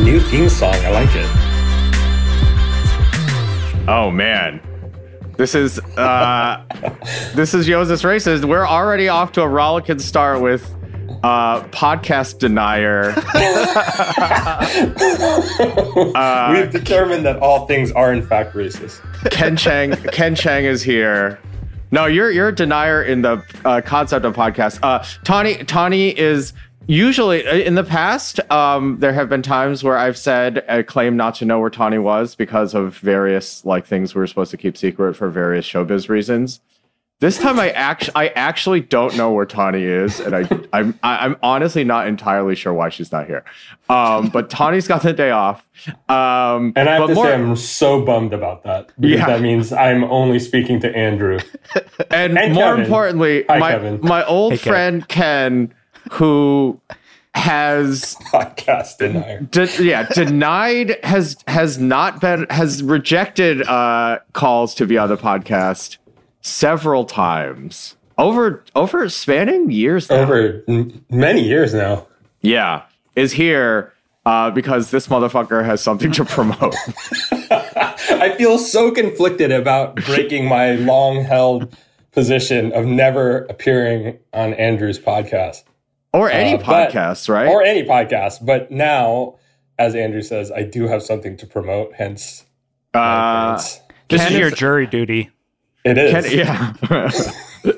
new theme song. I like it. Oh man. This is uh this is Yo, Is This Racist. We're already off to a rollicking start with uh podcast denier. uh, We've determined that all things are in fact racist. Ken Cheng Ken Cheng is here. No, you're you're a denier in the uh, concept of podcast. Uh, Tawny Tawny is usually uh, in the past. Um, there have been times where I've said I claim not to know where Tawny was because of various like things we were supposed to keep secret for various showbiz reasons. This time, I actually I actually don't know where Tawny is, and I I'm I- I'm honestly not entirely sure why she's not here. Um, but Tawny's got the day off. Um, And I have to more- say, I'm so bummed about that because Yeah. that means I'm only speaking to Andrew. and, And more Kevin. importantly, Hi, my Kevin. my old Hey, Kevin. friend Ken, who has Podcast denier. de- yeah denied has has not been has rejected uh calls to be on the podcast several times over over spanning years now. Over m- many years now. yeah is here uh because this motherfucker has something to promote I feel so conflicted about breaking my long held position of never appearing on Andrew's podcast or any Uh, but- podcast right or any podcast. But now, as Andrew says, I do have something to promote, hence. uh. This is your jury duty. it is. Ken, yeah.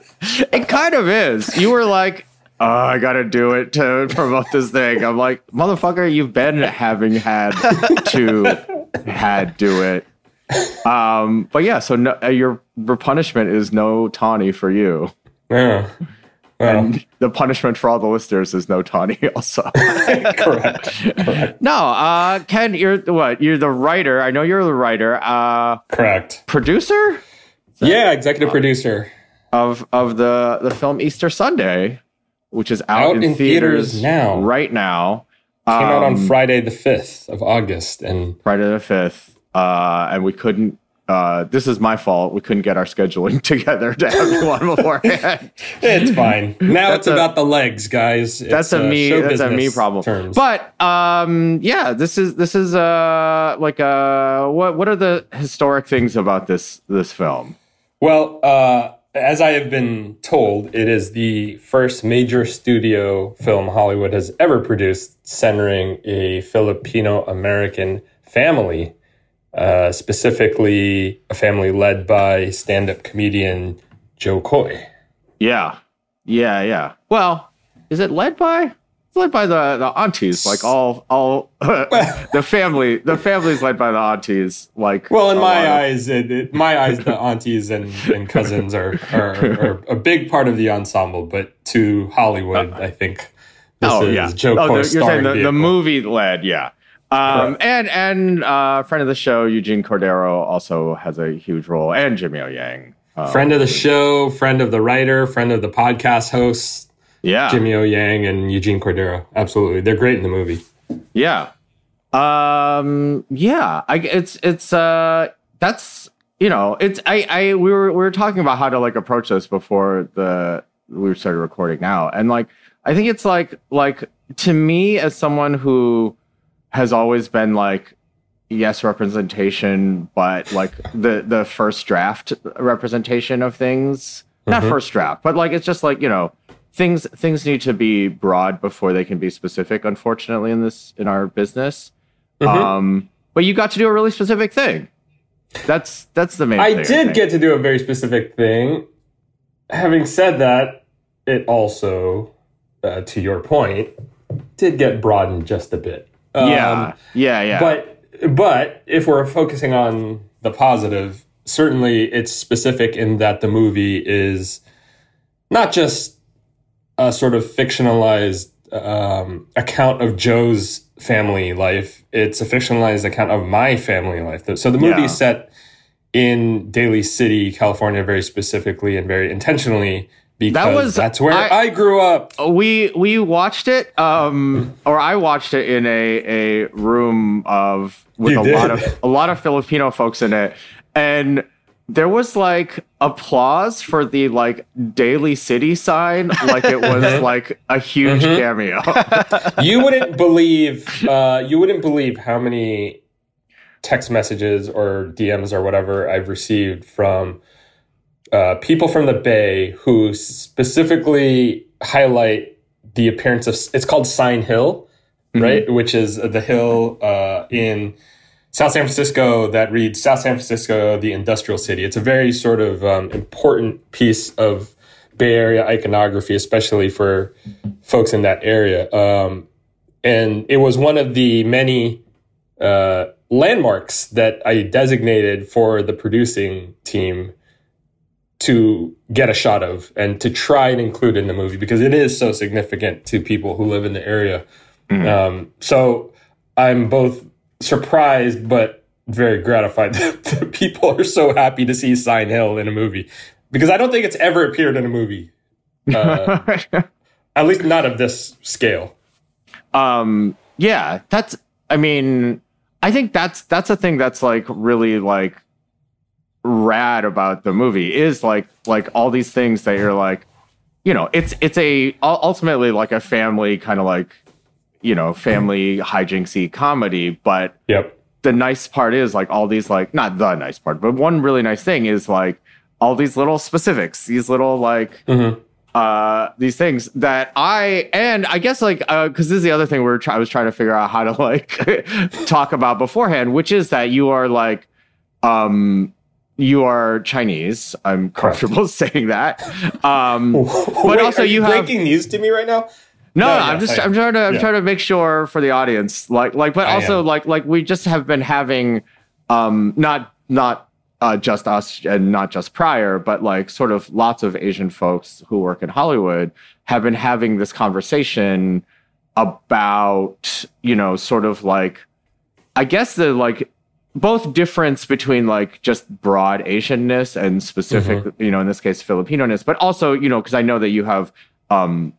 it kind of is. You were like, oh, I got to do it to promote this thing. I'm like, motherfucker, you've been having had to had do it. Um, but yeah, so no, uh, your your punishment is no Tawny for you. Yeah. Well, And the punishment for all the listeners is no Tawny also. correct. Correct. no, uh, Ken, you're what? You're the writer. I know you're the writer. Uh, Correct. producer Yeah, executive producer. of of the the film Easter Sunday, which is out, Out in, in theaters, theaters now. right now. Came out on Um, Friday the 5th of August. And Friday the fifth, uh, and we couldn't. Uh, this is my fault. We couldn't get our scheduling together to have you on beforehand. it's fine. Now That's it's a- about the legs, guys. that's It's, a uh, me. That's a me problem. Terms. But um, yeah, this is this is uh like uh what what are the historic things about this this film? Well, uh, as I have been told, it is the first major studio film Hollywood has ever produced centering a Filipino American family, uh, specifically a family led by stand up comedian Jo Koy. Yeah, yeah, yeah. Well, is it led by? It's led by the the aunties, like all all the family. The family's led by the aunties. Like Well, in my of- eyes, it, it, my eyes, the aunties and, and cousins are, are, are a big part of the ensemble. But to Hollywood, I think this oh is yeah, Joe oh, the- you're saying the, the movie led, yeah. Um, and and uh, friend of the show Eugene Cordero also has a huge role, and Jimmy O Yang. Uh, friend of the show, friend of the writer, friend of the podcast hosts, yeah, Jimmy O Yang and Eugene Cordero. Absolutely, they're great in the movie. Yeah. Um yeah, I it's it's uh that's you know, it's I I we were we were talking about how to like approach this before the we started recording now. And like I think it's like like to me as someone who has always been like yes representation but like the the first draft representation of things not Mhm. first draft but like it's just like you know things things need to be broad before they can be specific unfortunately in this in our business Mhm. um but you got to do a really specific thing that's that's the main I did get to do a very specific thing. Having said that, it also, uh, to your point, did get broadened just a bit. Um, yeah yeah yeah But but if we're focusing on the positive, certainly it's specific in that the movie is not just a sort of fictionalized um, account of Joe's family life. It's a fictionalized account of my family life. So the movie Yeah. is set in Daly City, California, very specifically and very intentionally because was- that's where I- I, grew up. we we watched it um or i watched it in a a room of with You a did? lot of a lot of filipino folks in it and there was like applause for the like Daly City sign, like it was like a huge cameo. you wouldn't believe uh, you wouldn't believe how many text messages or DMs or whatever I've received from uh, people from the Bay who specifically highlight the appearance of it's called Sign Hill, right? Which is the hill uh, in South San Francisco that reads South San Francisco, the industrial city. It's a very sort of um, important piece of Bay Area iconography, especially for folks in that area. Um, and it was one of the many uh, landmarks that I designated for the producing team to get a shot of and to try and include in the movie because it is so significant to people who live in the area. Mm-hmm. Um, so I'm both surprised but very gratified that people are so happy to see Sign Hill in a movie because I don't think it's ever appeared in a movie, uh, at least not of this scale. Um, yeah, that's. I mean, I think that's that's a thing that's like really like rad about the movie is like like all these things that you're like, you know, it's it's a ultimately like a family kind of like you know, family hijinksy comedy. But yep. the nice part is like all these like not the nice part, but one really nice thing is like all these little specifics, these little like mm-hmm. uh these things that I and I guess like uh because this is the other thing we're try- I was trying to figure out how to like talk about beforehand, which is that you are like um you are Chinese. I'm comfortable Correct. saying that. Um, but Wait, also you, you have breaking news to me right now. No, no, I'm just I, I'm trying to I'm yeah. trying to make sure for the audience, like like, but also like like we just have been having, um, not not uh, just us and not just prior, but like sort of lots of Asian folks who work in Hollywood have been having this conversation about you know sort of like, I guess the like both difference between like just broad Asianness and specific, mm-hmm. you know, in this case Filipino ness, but also you know because I know that you have um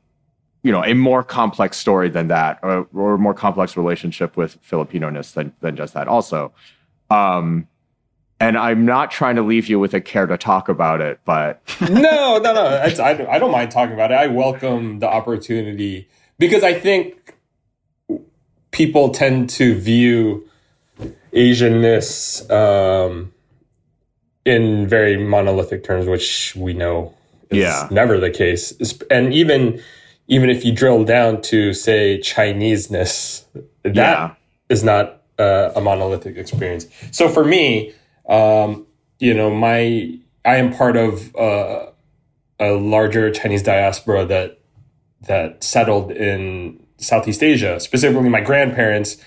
you know a more complex story than that or, or more complex relationship with filipino-ness than, than just that also um, and i'm not trying to leave you with a care to talk about it but no no no I, I don't mind talking about it i welcome the opportunity because i think people tend to view asianness um, in very monolithic terms which we know is yeah. never the case and even even if you drill down to say Chineseness, that yeah. is not uh, a monolithic experience. So for me, um, you know, my I am part of uh, a larger Chinese diaspora that that settled in Southeast Asia. Specifically, my grandparents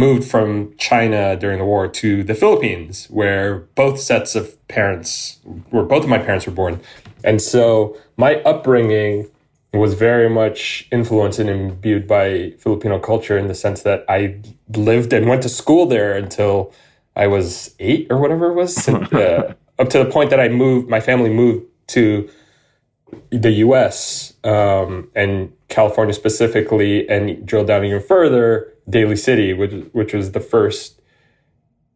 moved from China during the war to the Philippines, where both sets of parents, where both of my parents were born, and so my upbringing was very much influenced and imbued by Filipino culture in the sense that I lived and went to school there until I was eight or whatever it was, uh, up to the point that I moved. My family moved to the U.S. Um, and California specifically, and drill down even further, Daly City, which which was the first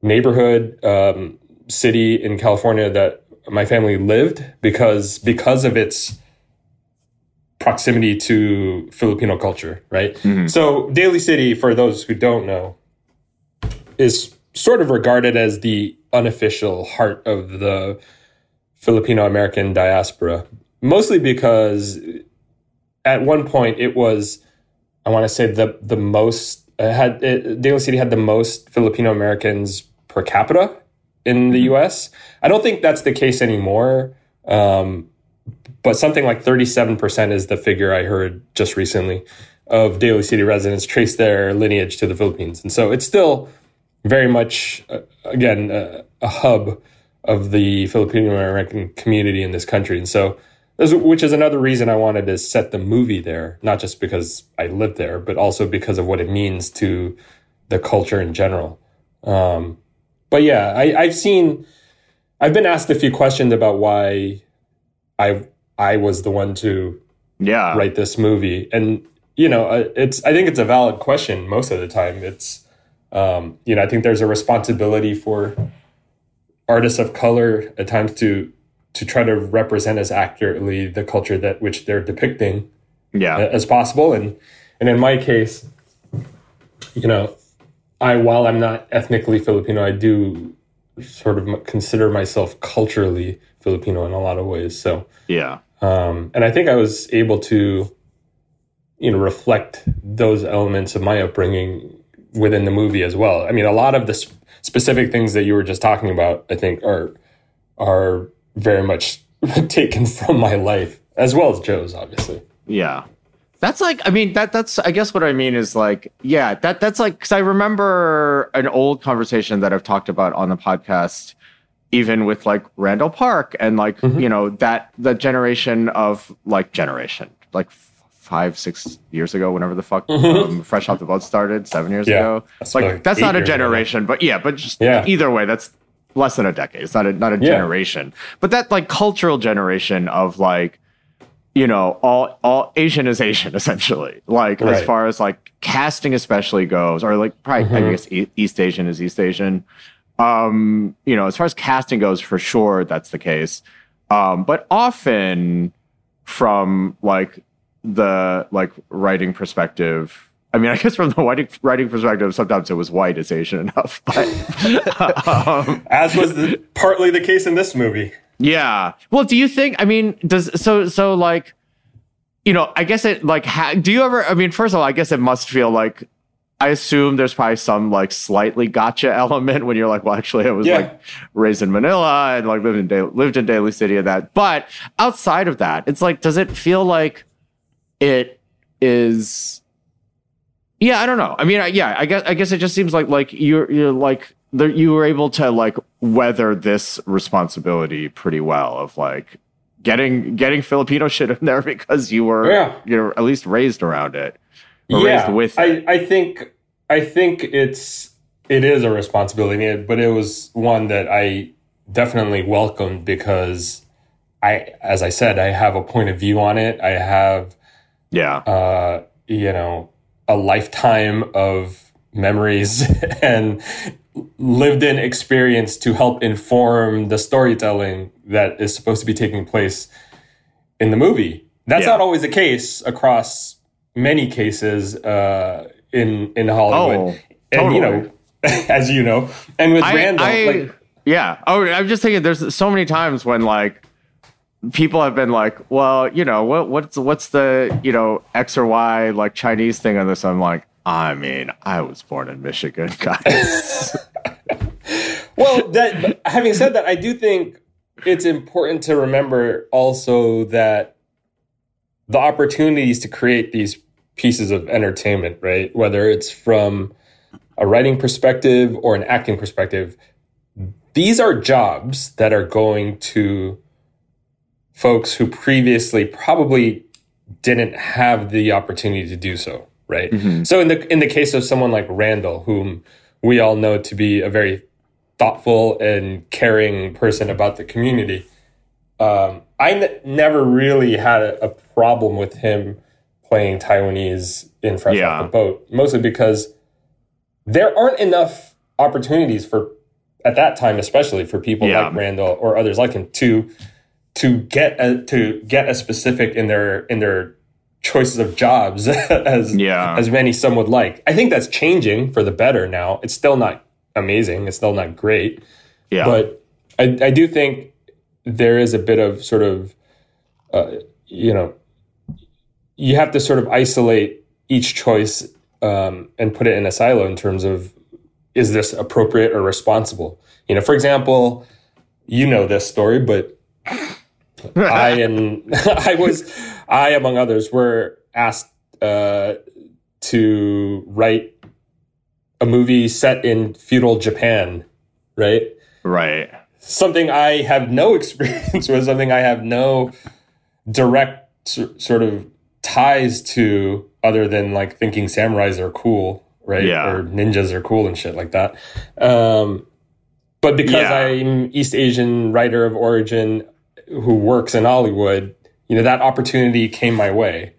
neighborhood um, city in California that my family lived because because of its proximity to Filipino culture, right? Mm-hmm. So Daly City, for those who don't know, is sort of regarded as the unofficial heart of the Filipino American diaspora, mostly because at one point it was, I want to say the the most had it, Daly City had the most Filipino Americans per capita in the mm-hmm. U.S. I don't think that's the case anymore. Um, but something like 37% is the figure I heard just recently of Daly City residents trace their lineage to the Philippines. And so it's still very much, uh, again, uh, a hub of the Filipino American community in this country. And so, which is another reason I wanted to set the movie there, not just because I lived there, but also because of what it means to the culture in general. Um, but yeah, I, I've seen, I've been asked a few questions about why I I was the one to yeah write this movie, and you know uh, it's I think it's a valid question most of the time. It's um, you know I think there's a responsibility for artists of color at times to to try to represent as accurately the culture that which they're depicting Yeah. as possible. And and in my case, you know, I while I'm not ethnically Filipino, I do sort of consider myself culturally Filipino in a lot of ways. So, Yeah. um, and I think I was able to, you know, reflect those elements of my upbringing within the movie as well. I mean, a lot of the sp- specific things that you were just talking about, I think, are are very much taken from my life as well as Joe's, obviously. Yeah. That's like I mean that that's I guess what I mean is like yeah that that's like cuz I remember an old conversation that I've talked about on the podcast even with like Randall Park and like Mhm. you know that the generation of like generation like 5 6 years ago whenever the fuck Mhm. um, fresh off the boat started 7 years Yeah. ago That's like that's not a years ago generation but yeah but just Yeah. either way that's less than a decade. It's not a not a Yeah. generation. But that like cultural generation of like you know all all asian is asian essentially. Like as far as like casting especially goes or like probably i Mhm. guess E- east asian is east asian. Um you know as far as casting goes for sure that's the case. Um but often from like the like writing perspective I mean, I guess from the writing, writing perspective, sometimes it was white is Asian enough, but um, As was the, partly the case in this movie. yeah. Well, do you think? I mean, does so so like, you know? I guess it like. Ha, do you ever? I mean, first of all, I guess it must feel like. I assume there's probably some like slightly gotcha element when you're like, well, actually, I was Yeah. like raised in Manila and like lived in da- lived in Daly City and that. But outside of that, it's like, does it feel like it is? Yeah, I don't know. I mean, I, yeah, I guess I guess it just seems like like you're you're like there, you were able to like weather this responsibility pretty well of like getting getting Filipino shit in there because you were Yeah. you're at least raised around it. Raised with I, I think I think it's it is a responsibility, but it was one that I definitely welcomed because I, as I said, I have a point of view on it. I have, Yeah. uh, you know, a lifetime of memories and lived in experience to help inform the storytelling that is supposed to be taking place in the movie. That's Yeah. not always the case across many cases uh, in in Hollywood. Oh, and you know, as you know, and with I- Randall, I- like, Yeah. Oh, I'm just thinking. There's so many times when like people have been like, well, you know, what what's what's the you know X or Y like Chinese thing on this? I'm like, I mean, I was born in Michigan, guys. well, that having said that, I do think it's important to remember also that the opportunities to create these pieces of entertainment, right? Whether it's from a writing perspective or an acting perspective, these are jobs that are going to folks who previously probably didn't have the opportunity to do so, right? Mhm. So in the in the case of someone like Randall, whom we all know to be a very thoughtful and caring person about the community, um, I n- never really had a, a problem with him playing Taiwanese in Fresh Yeah. Off the Boat, mostly because there aren't enough opportunities for at that time, especially for people Yeah. like Randall or others like him to to get a, to get as specific in their in their choices of jobs as Yeah. as many some would like. I think that's changing for the better now. It's still not amazing. It's still not great, yeah. but I, I do think there is a bit of sort of uh, you know you have to sort of isolate each choice um, and put it in a silo in terms of is this appropriate or responsible you know for example you know this story but i and i was i among others were asked uh, to write a movie set in feudal japan right right. something I have no experience with, something I have no direct sort of ties to other than like thinking samurais are cool, right? Yeah. Or ninjas are cool and shit like that. Um, but because Yeah. I'm East Asian writer of origin who works in Hollywood, you know, that opportunity came my way.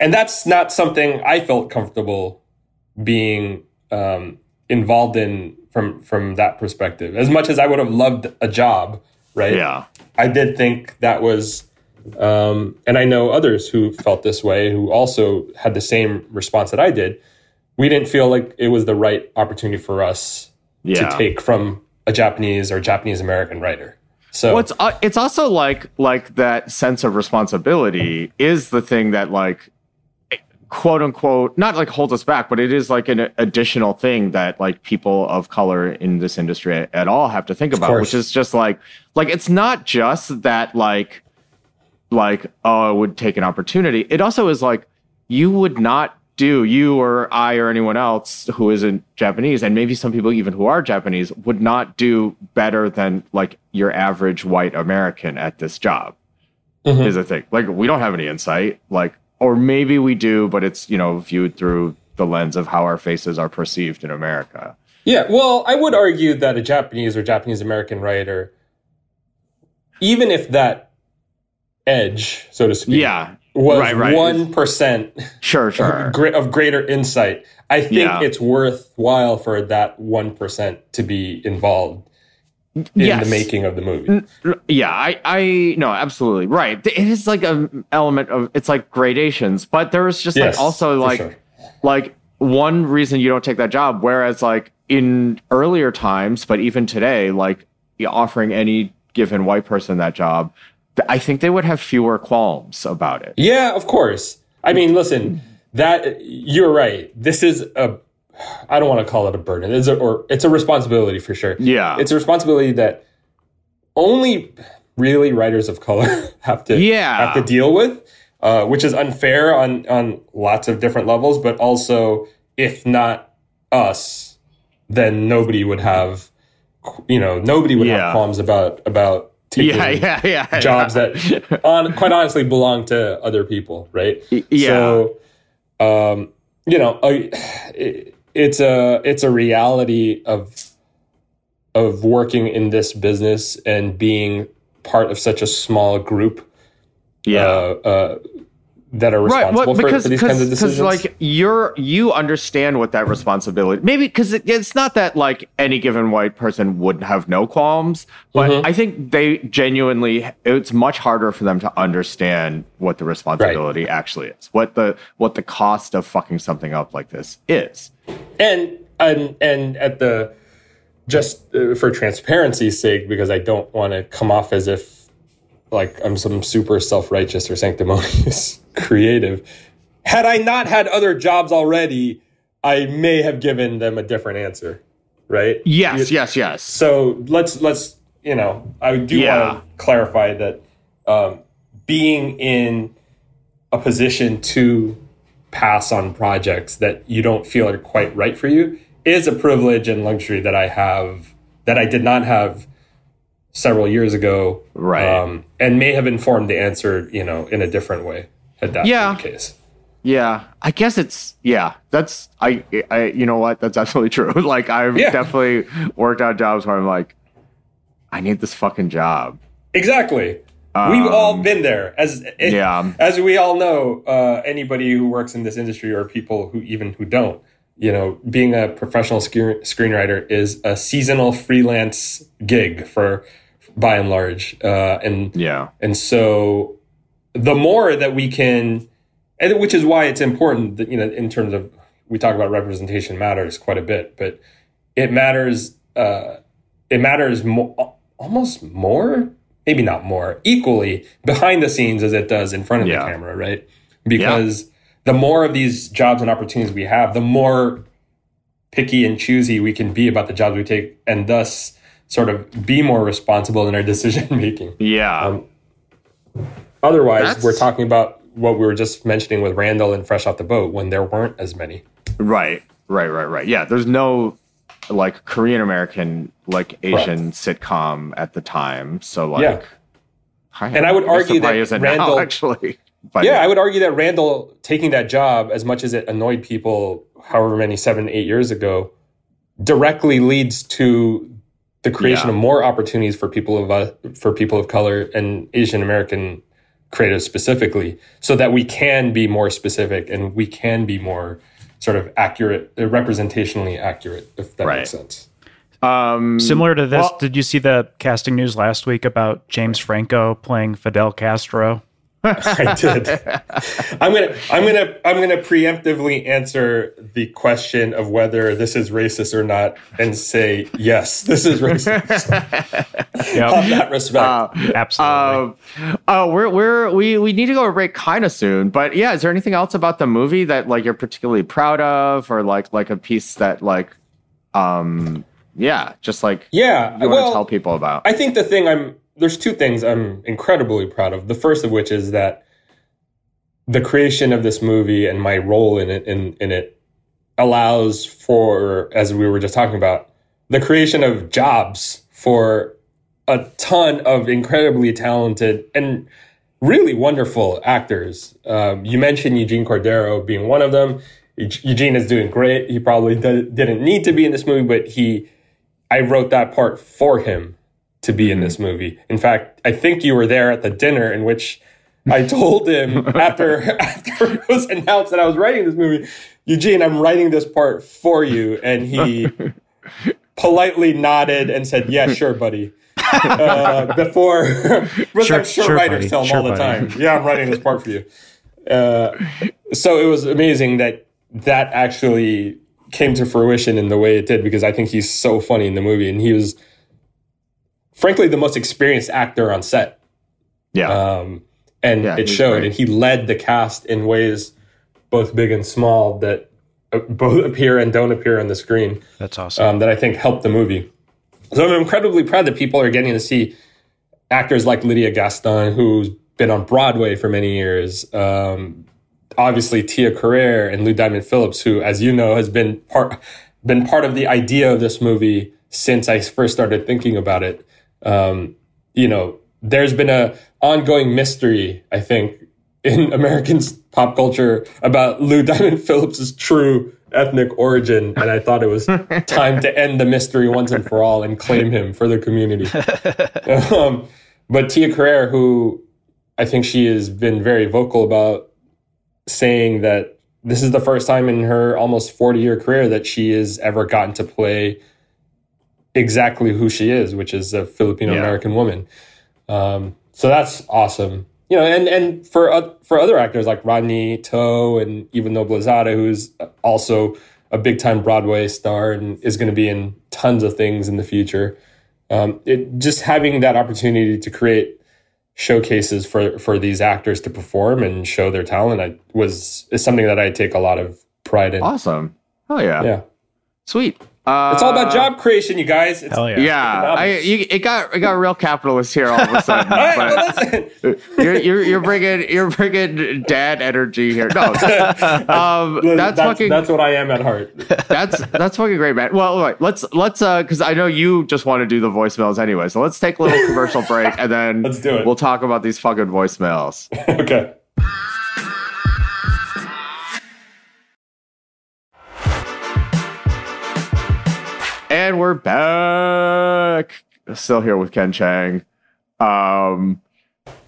And that's not something I felt comfortable being um, involved in from from that perspective. As much as I would have loved a job, right? Yeah. I did think that was, um, and I know others who felt this way who also had the same response that I did. We didn't feel like it was the right opportunity for us Yeah. to take from a Japanese or Japanese American writer. So Well, it's uh, it's also like like that sense of responsibility is the thing that like quote unquote not like holds us back, but it is like an additional thing that like people of color in this industry at all have to think about, which is just like like it's not just that like like oh it would take an opportunity. It also is like you would not do you or I or anyone else who isn't Japanese, and maybe some people even who are Japanese would not do better than like your average white American at this job. Mhm. Is a thing. Like we don't have any insight. Like, or maybe we do, but it's you know viewed through the lens of how our faces are perceived in America. Yeah, well, I would argue that a Japanese or Japanese American writer, even if that edge, so to speak, Yeah, was right, right. one percent sure, sure. of greater insight, I think Yeah. it's worthwhile for that one percent to be involved in Yes. the making of the movie. Yeah, I, I, no, absolutely right. It is like an element of it's like gradations, but there was just Yes, like also like sure. like one reason you don't take that job whereas like in earlier times but even today like offering any given white person that job th- i think they would have fewer qualms about it Yeah, of course. I mean, listen, that you're right. This is a I don't want to call it a burden. It's a, or it's a responsibility for sure. yeah It's a responsibility that only really writers of color have to Yeah. have to deal with, uh, which is unfair on on lots of different levels. But also, if not us, then nobody would have, you know, nobody would Yeah. have qualms about about yeah yeah yeah jobs that on quite honestly belong to other people, right? yeah. So, um, you know, I- it, it's a it's a reality of of working in this business and being part of such a small group yeah. uh, uh, that are right responsible well, for, because for these kinds of because decisions. like you're you understand what that responsibility maybe because it, it's not that like any given white person would have no qualms but Mhm. i think they genuinely it's much harder for them to understand what the responsibility actually is what the what the cost of fucking something up like this is and and and at the just uh, for transparency's sake because i don't want to come off as if like i'm some super self-righteous or sanctimonious creative. Had i not had other jobs already i may have given them a different answer right? Yes yes yes. So let's let's you know i do Yeah. want to clarify that um, being in a position to pass on projects that you don't feel are quite right for you is a privilege and luxury that i have that i did not have several years ago Right. um, and may have informed the answer you know in a different way had that Yeah. been the case Yeah, I guess it's yeah. That's I I you know what? That's absolutely true. Like I've Yeah. definitely worked out jobs where I'm like, I need this fucking job. Exactly. We've all Um, been there, as Yeah. as we all know. Uh, anybody who works in this industry, or people who even who don't, you know, being a professional screen, screenwriter is a seasonal freelance gig for, by and large, uh, and Yeah. and so the more that we can, and which is why it's important that, you know, in terms of, we talk about representation matters quite a bit, but it matters, uh, it matters mo- almost more, maybe not more, equally behind the scenes as it does in front of Yeah. the camera, right? Because the more of these jobs and opportunities we have, the more picky and choosy we can be about the jobs we take, and thus sort of be more responsible in our decision making. Yeah. Um, Otherwise, That's- we're talking about what we were just mentioning with Randall and Fresh Off the Boat when there weren't as many. right. Right. Right. Right. Yeah. There's no like Korean American like Asian sitcom at the time. So like. Yeah. I- And I would argue that isn't now, Randall- actually. But Yeah, I would argue that Randall taking that job, as much as it annoyed people, however many seven, eight years ago, directly leads to the creation Yeah. of more opportunities for people of uh, for people of color and Asian American creatives specifically, so that we can be more specific and we can be more sort of accurate, uh, representationally accurate, if that Right. makes sense. Um, Similar to this, well- did you see the casting news last week about James Franco playing Fidel Castro? I did. I'm gonna I'm gonna I'm gonna preemptively answer the question of whether this is racist or not and say yes, this is racist. On that respect. Uh, Absolutely. Um, oh, we're we're we we need to go to break kind of soon, but yeah, is there anything else about the movie that like you're particularly proud of, or like like a piece that like, um, yeah, just like yeah. you want well, to tell people about? I think the thing I'm there's two things I'm incredibly proud of. The first of which is that the creation of this movie and my role in it in, in it allows for, as we were just talking about, the creation of jobs for a ton of incredibly talented and really wonderful actors. Um, you mentioned Eugene Cordero being one of them. Eugene is doing great. He probably did, didn't need to be in this movie, but he, I wrote that part for him to be in this movie. In fact, I think you were there at the dinner in which I told him after after it was announced that I was writing this movie, Eugene, I'm writing this part for you, and he politely nodded and said, "Yeah, sure, buddy." Uh, before, which Sure, I'm sure, sure, writers buddy. tell him Sure, all the buddy. time. Yeah, I'm writing this part for you. Uh, so it was amazing that that actually came to fruition in the way it did because I think he's so funny in the movie, and he was frankly the most experienced actor on set. yeah, Um, and Yeah, it showed, great. and he led the cast in ways both big and small that uh, both appear and don't appear on the screen That's awesome. um, that I think helped the movie. So I'm incredibly proud that people are getting to see actors like Lydia Gaston, who's been on Broadway for many years. Um, obviously, Tia Carrere and Lou Diamond Phillips, who, as you know, has been part been part of the idea of this movie since I first started thinking about it. Um, you know, there's been a ongoing mystery, I think, in American pop culture about Lou Diamond Phillips's true ethnic origin, and I thought it was time to end the mystery once and for all and claim him for the community. um, but Tia Carrere, who I think she has been very vocal about saying that this is the first time in her almost 40 year career that she has ever gotten to play exactly who she is, which is a Filipino American woman. Um, so that's awesome. You know, and and for uh, for other actors like Rodney To and Eva Noblezada, who's also a big time Broadway star and is going to be in tons of things in the future. Um, it just having that opportunity to create showcases for for these actors to perform and show their talent I, was is something that I take a lot of pride in. awesome. Oh yeah, Yeah, sweet. Uh, it's all about job creation, you guys. It's, Hell yeah. Yeah, I, you, it got it got real capitalist here all of a sudden. All right, well, but listen. you're, you're you're bringing you're bringing dad energy here. No, um, that's, fucking that's what I am at heart. that's that's fucking great, man. Well, all right, let's let's uh, because I know you just want to do the voicemails anyway. So let's take a little commercial break and then Let's do it. We'll talk about these fucking voicemails. okay. And we're back. Still here with Ken Cheng. Um,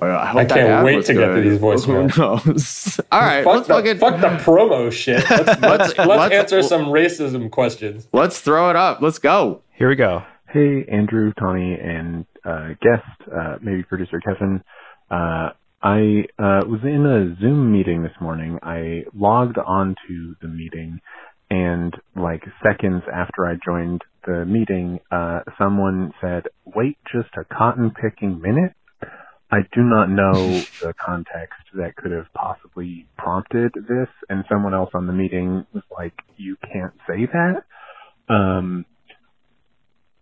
I, hope I can't ad wait was to get to these voicemails. All right, Fuck let's the, fucking fuck the promo shit. Let's, let's, let's, let's- answer some racism questions. let's throw it up. Let's go. Here we go. Hey, Andrew, Tawny, and uh, guest, uh, maybe producer Kevin. Uh, I uh, was in a Zoom meeting this morning. I logged onto the meeting, and like seconds after I joined the meeting, uh, someone said, "Wait just a cotton picking minute." I do not know the context that could have possibly prompted this, and someone else on the meeting was like, "You can't say that." Um,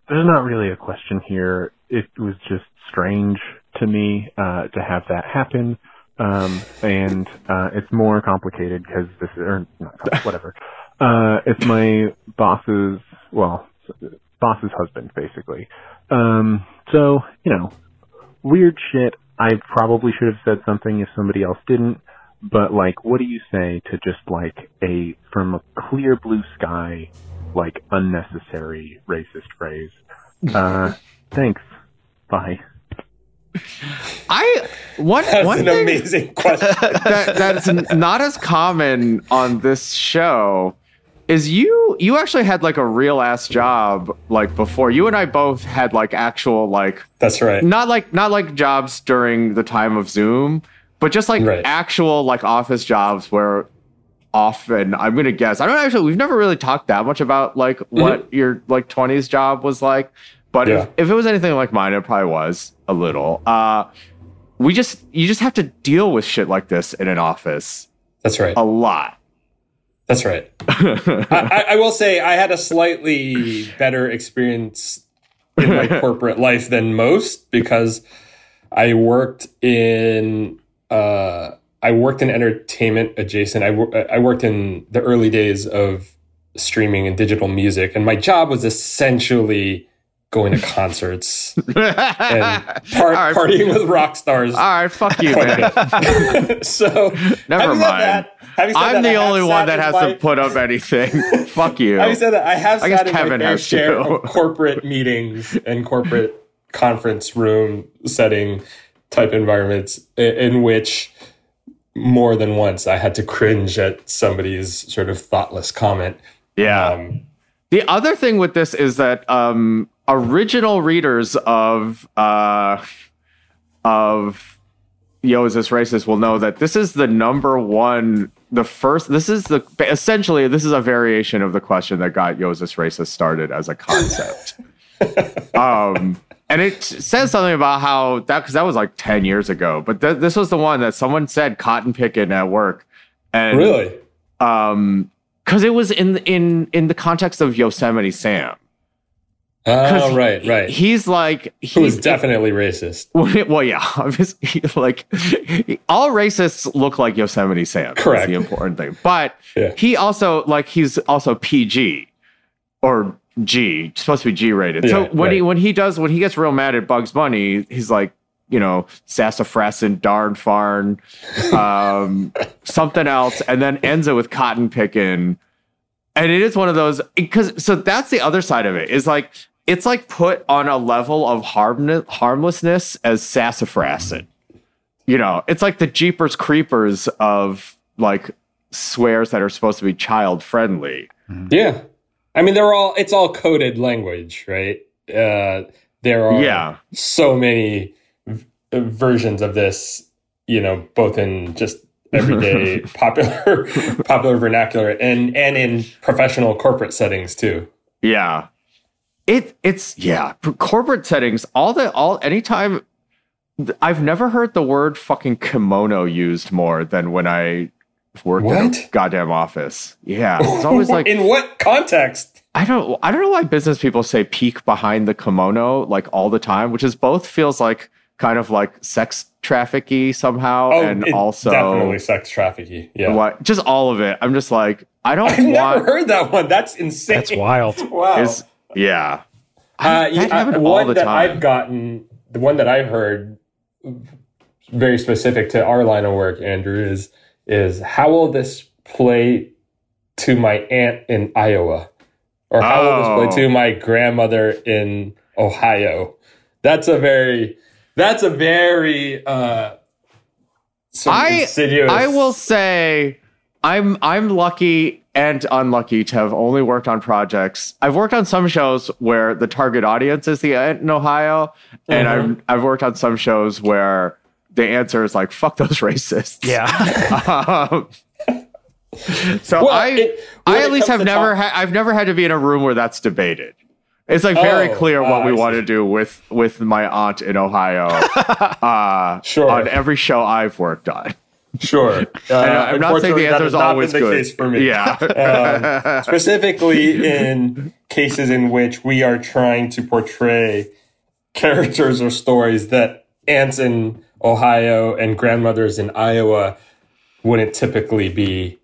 there's not really a question here. It was just strange to me uh, to have that happen, um, and uh, it's more complicated because this is or not, whatever. Uh, it's my boss's well, boss's husband basically. Um, so you know, weird shit. I probably should have said something if somebody else didn't. But like, what do you say to just like a from a clear blue sky, like unnecessary racist phrase? Uh, thanks. Bye. I one That's one an thing amazing question. that that's not as common on this show is you you actually had like a real ass job like before. You and I both had like actual like That's right. not like not like jobs during the time of Zoom, but just like Right. actual like office jobs where often I'm gonna guess I don't actually we've never really talked that much about like what your like 20s job was like, but Yeah. if, if it was anything like mine, it probably was a little. Uh we just you just have to deal with shit like this in an office That's right. a lot. That's right. I, I, will say I had a slightly better experience in my corporate life than most because I worked in uh, I worked in entertainment adjacent. I, I worked in the early days of streaming and digital music, and my job was essentially going to concerts and par- right. partying with rock stars. All right, fuck you, man. so Never mind. that- I'm the only one that in has my- to put up anything. Fuck you. Having said that, I have I sat in Kevin my fair share to. of corporate meetings and corporate conference room setting type environments i- in which more than once I had to cringe at somebody's sort of thoughtless comment. yeah. Um, The other thing with this is that um, original readers of uh, of Yo, is this racist? Will know that this is the number one, the first. This is the essentially this is a variation of the question that got Yo, is racist started as a concept. um, and it says something about how that because that was like ten years ago, but th- this was the one that someone said cotton picking at work, and really? um because it was in in in the context of Yosemite Sam. Oh, right, right. He's like Who was he's definitely racist. well, yeah, obviously, like all racists look like Yosemite Sam. That's Correct. the important thing, but Yeah. he also like he's also PG or G, supposed to be G rated. so Yeah, when he when he does when he gets real mad at Bugs Bunny, he's like, you know, sassafrassin, darn farn, um, something else, and then ends it with cotton picking. And it is one of those because so that's the other side of it is like it's like put on a level of harm, harmlessness as sassafrassin. You know, it's like the Jeepers Creepers of like swears that are supposed to be child friendly. Yeah. I mean, they're all, it's all coded language, right? Uh, there are Yeah. so many v- versions of this, you know, both in just everyday popular popular vernacular and and in professional corporate settings too. Yeah. It it's yeah, corporate settings, all the all anytime I've never heard the word fucking kimono used more than when I worked in a goddamn office. Yeah. It's always like in what context? I don't I don't know why business people say peek behind the kimono like all the time, which is both feels like kind of like sex trafficky somehow Oh, and it- also definitely sex trafficky Yeah, what just all of it. I'm just like I don't I've never heard that one. That's insane. That's wild. Wow. is yeah. Uh, that yeah, happened all one the that time. I've gotten, the one that I've heard, very specific to our line of work, Andrew, is is how will this play to my aunt in Iowa, or how will Oh. this play to my grandmother in Ohio? That's a very, that's a very uh, I- insidious. I will say I'm I'm lucky and unlucky to have only worked on projects. I've worked on some shows where the target audience is the aunt in Ohio, and Mhm. I've I've worked on some shows where the answer is like "fuck those racists." Yeah. Um, so Well, I it- I at least have never ha- I've never had to be in a room where that's debated. It's like very Oh, clear what oh, we want to do with with my aunt in Ohio uh, Sure. on every show I've worked on. Sure. Uh, I'm not saying the answer is always been the good. case for me. Yeah. Um, specifically in cases in which we are trying to portray characters or stories that aunts in Ohio and grandmothers in Iowa wouldn't typically be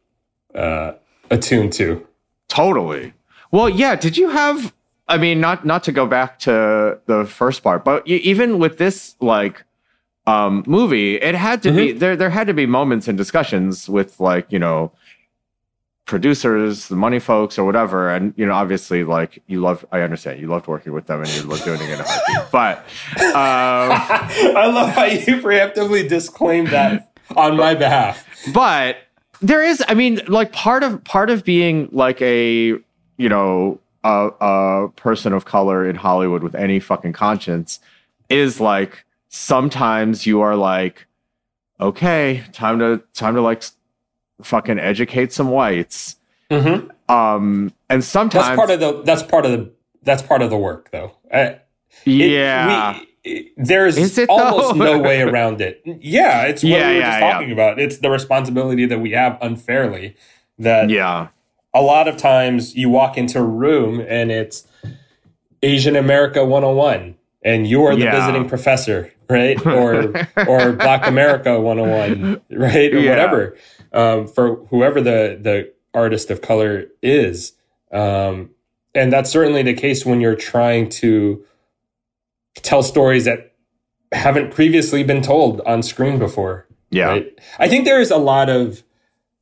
uh, attuned to. Totally. Well, yeah. Did you have? I mean, not not to go back to the first part, but even with this like um, movie, it had to Mm-hmm. be there. There had to be moments and discussions with like you know producers, the money folks, or whatever. And you know, obviously, like you love. I understand you loved working with them, and you loved doing it in a heartbeat. But um, I love how you preemptively disclaimed that on my behalf. but there is i mean like part of part of being like a you know a, a person of color in hollywood with any fucking conscience is like sometimes you are like okay time to time to like fucking educate some whites Mhm. um and sometimes That's part of the. That's part of the. That's part of the work, though. Uh, it- yeah we- there's it, almost though? no way around it. Yeah, it's what Yeah, we were yeah, just yeah. talking about. It's the responsibility that we have unfairly. That yeah a lot of times you walk into a room and it's Asian America 101 and you're the Yeah. visiting professor, right? Or or Black America 101, right? Or Yeah. whatever. Um, for whoever the the artist of color is. Um, and that's certainly the case when you're trying to tell stories that haven't previously been told on screen before. yeah Right? I think there is a lot of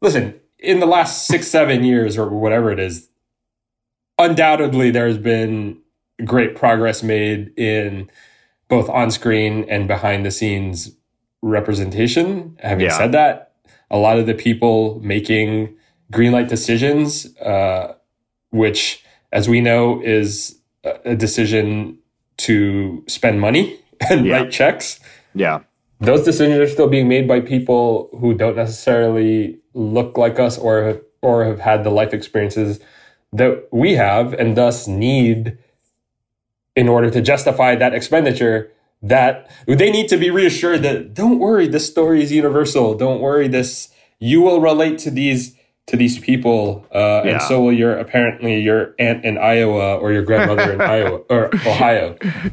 listen in the last six, seven years or whatever it is. Undoubtedly, there's been great progress made in both on screen and behind the scenes representation. Having Yeah. said that, a lot of the people making green light decisions, uh, which, as we know, is a decision to spend money and Yeah. write checks yeah those decisions are still being made by people who don't necessarily look like us or or have had the life experiences that we have and thus need in order to justify that expenditure that they need to be reassured that don't worry this story is universal don't worry this you will relate to these to these people uh, Yeah. and so will your apparently your aunt in Iowa or your grandmother in Iowa or Ohio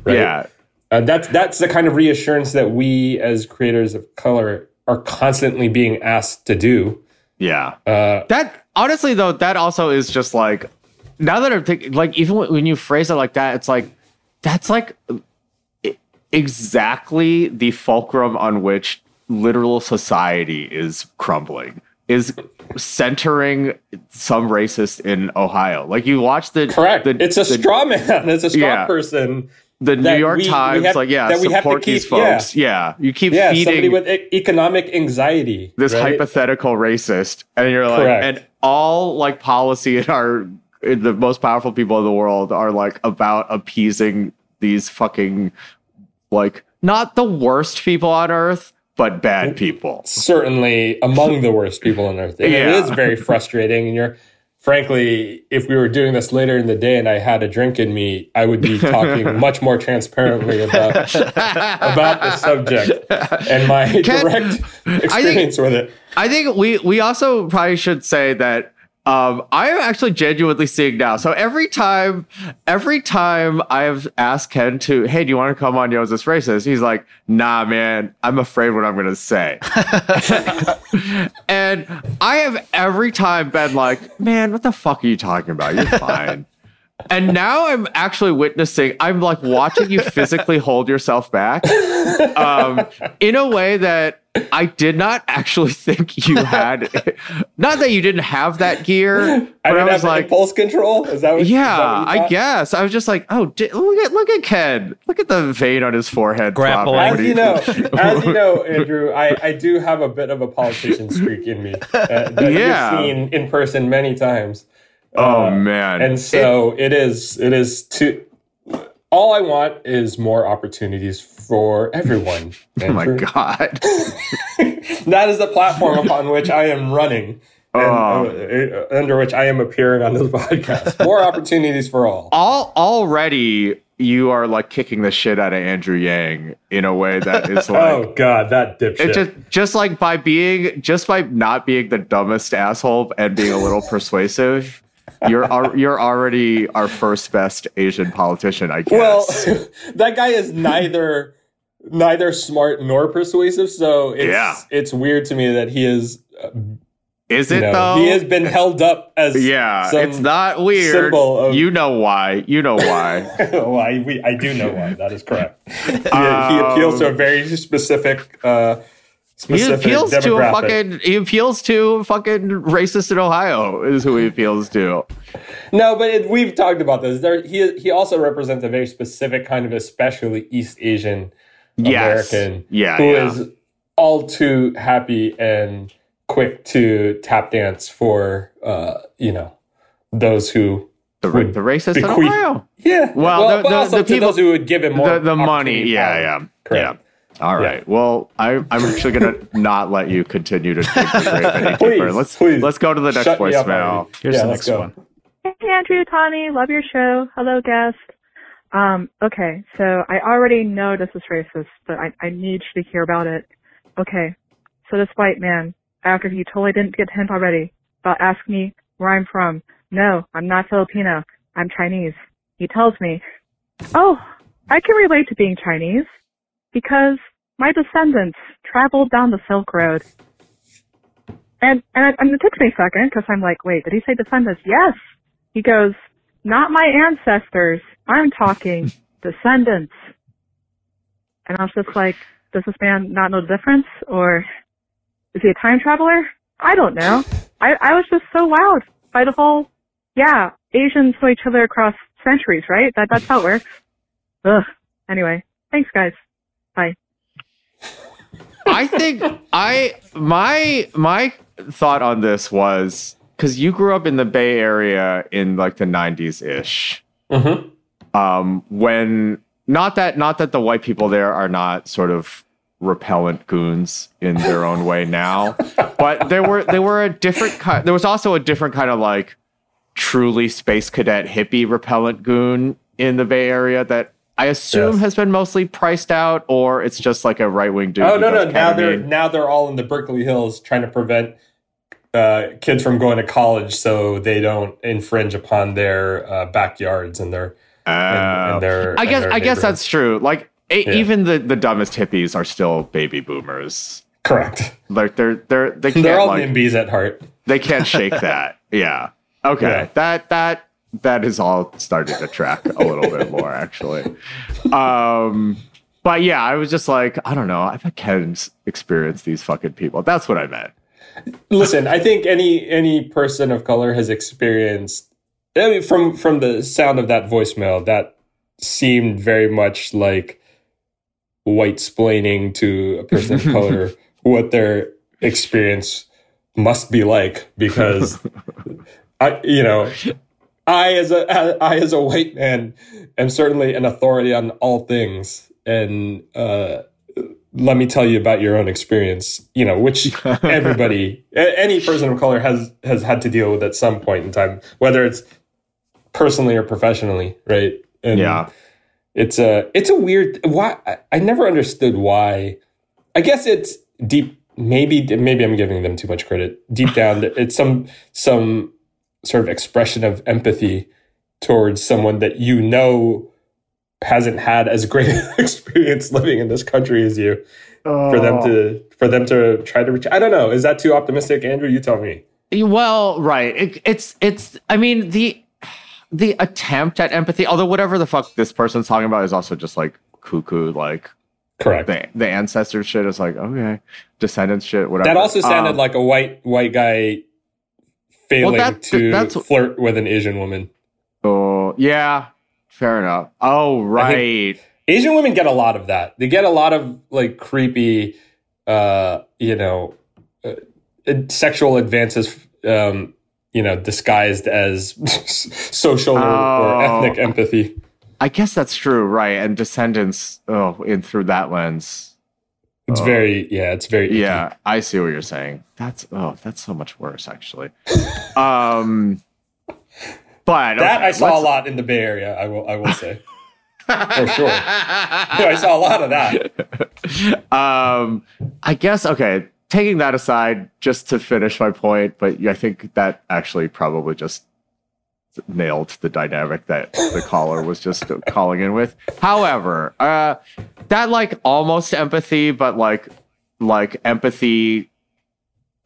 right yeah uh, that's that's the kind of reassurance that we as creators of color are constantly being asked to do. yeah Uh, That honestly though, that also is just like now that I'm thinking, like even when when you phrase it like that, it's like that's like exactly the fulcrum on which literal society is crumbling. Is centering some racist in Ohio. Like you watch the correct. The, it's a the, straw man. It's a straw Yeah. person. the New York we- we Times. have- like yeah, that we have to support these keep- yeah. folks. Yeah. you keep Yeah, somebody feeding with e- economic anxiety. this right? hypothetical racist and you're like Correct. and all like policy in our in the most powerful people in the world are like about appeasing these fucking like not the worst people on earth but bad mm, people certainly among the worst people on earth. And Yeah. it is very frustrating. And you're, frankly, if we were doing this later in the day and I had a drink in me, I would be talking much more transparently about about the subject and my Ken, direct experience with it. I think we we also probably should say that um, I am actually genuinely seeing now. So every time, every time I've asked Ken to, hey, do you want to come on Yo Is This Racist? He's like, nah, man, I'm afraid what I'm gonna say. and I have every time been like, man, what the fuck are you talking about? You're fine. And now I'm actually witnessing, I'm like watching you physically hold yourself back um, in a way that I did not actually think you had. Not that you didn't have that gear, I but I, didn't was have like, impulse control. Is that what? is that yeah, what you I guess. I was just like, oh, di- look at look at Ken. Look at the vein on his forehead. Grappling. throbbing when As he- you know, as you know, Andrew, I, I do have a bit of a politician streak in me. Uh, that Yeah. you've seen in person many times. Oh Uh, man. and so it is. It is to. All I want is more opportunities for everyone. oh my god. that is the platform upon which I am running. And, Oh. uh, under which I am appearing on this podcast. More opportunities for all. All already you are like kicking the shit out of Andrew Yang in a way that is like oh God, that dipshit. It just just like by being just by not being the dumbest asshole and being a little persuasive, you're al- you're already our first best Asian politician, I guess. Well, that guy is neither neither smart nor persuasive. So it's Yeah. it's weird to me that he is. Uh, Is it know, though? he has been held up as yeah, it's not weird. of- you know why? You know why? well, I, we, I do know why. That is correct. He, he Um, appeals to a very specific. Uh, he appeals to a fucking. He appeals to fucking racist in Ohio. Is who he appeals to. No, but it, we've talked about this. There, he he also represents a very specific kind of, especially East Asian Yes. American, Yeah, who yeah. is all too happy and quick to tap dance for uh, you know those who The, Would the racists in Ohio. yeah Well, the- but the- also the to people- those who would give him more The, the money. Yeah, yeah. Correct. Yeah. All right. Yeah. Well, I, I'm actually gonna not let you continue to drink the grave any Please. Let's please. let's go to the next Shut me voicemail. Here's Yeah, the next one. Hey, Andrew, Tawny, love your show. Hello, guest. Um, okay, so I already know this is racist, but I, I need you to hear about it. Okay, so this white man, after he totally didn't get the hint already, about asking me where I'm from. No, I'm not Filipino. I'm Chinese. He tells me, oh, I can relate to being Chinese because my descendants traveled down the Silk Road. And, and, and it took me a second because I'm like, wait, did he say descendants? Yes. He goes, not my ancestors. I'm talking descendants. And I was just like, does this man not know the difference? Or is he a time traveler? I don't know. I, I was just so wowed by the whole, yeah, Asians know each other across centuries, right? That, that's how it works. Ugh. Anyway, thanks guys. Bye. I think I my my thought on this was because you grew up in the Bay Area in like the '90s ish. Mhm. Um, when not that not that the white people there are not sort of repellent goons in their own way now, but there were there were a different kind. There was also a different kind of like truly space cadet hippie repellent goon in the Bay Area that. I assume Yes. has been mostly priced out, or it's just like a right wing dude. Oh no no! does Now they're now they're all in the Berkeley Hills trying to prevent uh, kids from going to college so they don't infringe upon their uh, backyards and their and, Oh. and their. I guess their I guess that's true. Like e- Yeah. even the, the dumbest hippies are still baby boomers. correct. Like they're they're they can't They're all like NIMBYs at heart. they can't shake that. Yeah. Okay. Yeah. That that that is all starting to track a little bit more actually. Um but yeah, I was just like, I don't know. I bet Ken's experience these fucking people. That's what I meant. Listen, I think any any person of color has experienced. I mean, from from the sound of that voicemail, that seemed very much like white splaining to a person of color what their experience must be like because I, you know, I as a I as a white man am certainly an authority on all things, and uh, let me tell you about your own experience. You know, which everybody, any person of color has has had to deal with at some point in time, whether it's personally or professionally, right? And Yeah. it's a it's a weird why I, I never understood why. I guess it's deep. Maybe maybe I'm giving them too much credit. Deep down, it's some some sort of expression of empathy towards someone that you know hasn't had as great an experience living in this country as you for them to for them to try to reach i don't know is that too optimistic andrew you tell me Well, right. It, it's it's. I mean the the attempt at empathy. Although whatever the fuck this person's talking about is also just like cuckoo. Like correct the the ancestor shit is like okay, descendants shit. Whatever. that also sounded Um, like a white white guy failing that- to that's- flirt with an asian woman Oh yeah, fair enough. Oh right. asian women get a lot of that they get a lot of like creepy uh you know uh, sexual advances um you know disguised as social or, or Oh. ethnic empathy I guess that's true. Right. And descendants. Oh, in through that lens. It's Oh. very yeah it's very icky. Yeah, I see what you're saying. That's oh, that's so much worse actually. um, but that okay, i saw a lot in the bay area i will i will say for sure Yeah, i saw a lot of that um, I guess okay. Taking that aside, just to finish my point, but I think that actually probably just nailed the dynamic that the caller was just calling in with. However, uh, that like almost empathy, but like like empathy,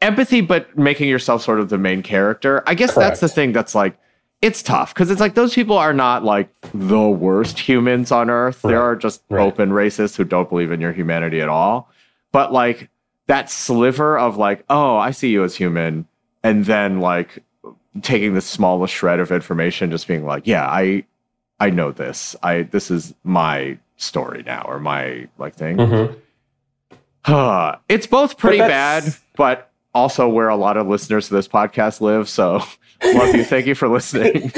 empathy, but making yourself sort of the main character. I guess that's the thing that's like it's tough because it's like those people are not like the worst humans on earth. There are just Right. open racists who don't believe in your humanity at all. But like that sliver of like, oh, I see you as human, and then like taking the smallest shred of information, just being like, yeah, I I know this. I this is my story now or my like thing. Mhm. it's both pretty bad, but also where a lot of listeners to this podcast live. So love you. Thank you for listening.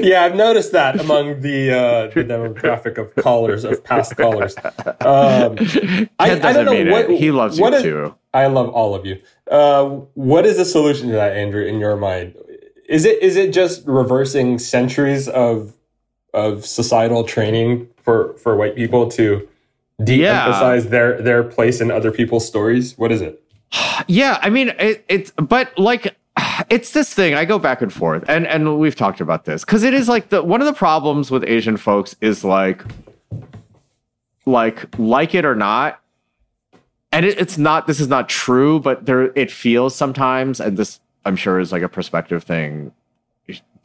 yeah, I've noticed that among the uh, the demographic of callers of past callers. Um, I, Ken I don't doesn't know mean what. He loves what you is- too. I love all of you. Uh, what is the solution to that, Andrew? In your mind, is it is it just reversing centuries of of societal training for for white people to de-emphasize their their place in other people's stories? What is it? Yeah, I mean it, it's but like it's this thing. I go back and forth, and and we've talked about this because it is like the one of the problems with Asian folks is like like like it or not. And it, it's not. This is not true, but there it feels sometimes, and this I'm sure is like a perspective thing,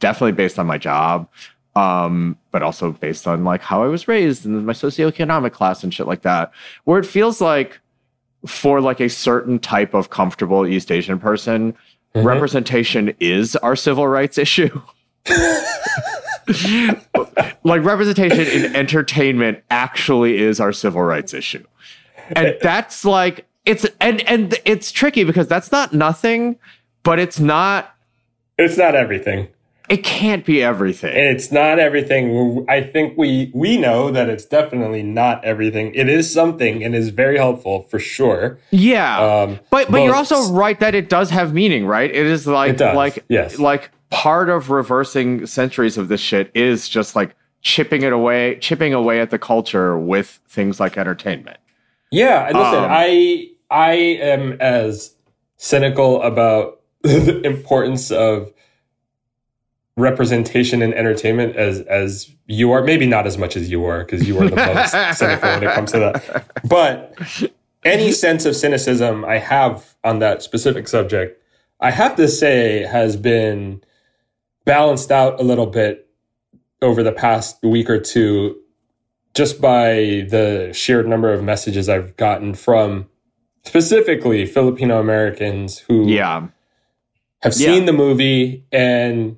definitely based on my job, um, but also based on like how I was raised and my socioeconomic class and shit like that, where it feels like for like a certain type of comfortable East Asian person, Mhm. representation is our civil rights issue. like representation in entertainment actually is our civil rights issue. And that's like it's and and it's tricky because that's not nothing, but it's not It's not everything. it can't be everything. It's not everything. I think we we know that it's definitely not everything. It is something and is very helpful for sure. yeah. Um, But but you're also right that it does have meaning, right? It is like It does, like yes. like part of reversing centuries of this shit is just like chipping it away, chipping away at the culture with things like entertainment. Yeah, and listen, Um, I I am as cynical about the importance of representation in entertainment as as you are. Maybe not as much as you are, because you are the most cynical when it comes to that. But any sense of cynicism I have on that specific subject, I have to say, has been balanced out a little bit over the past week or two just by the sheer number of messages I've gotten from specifically Filipino Americans who Yeah. Have Yeah. seen the movie and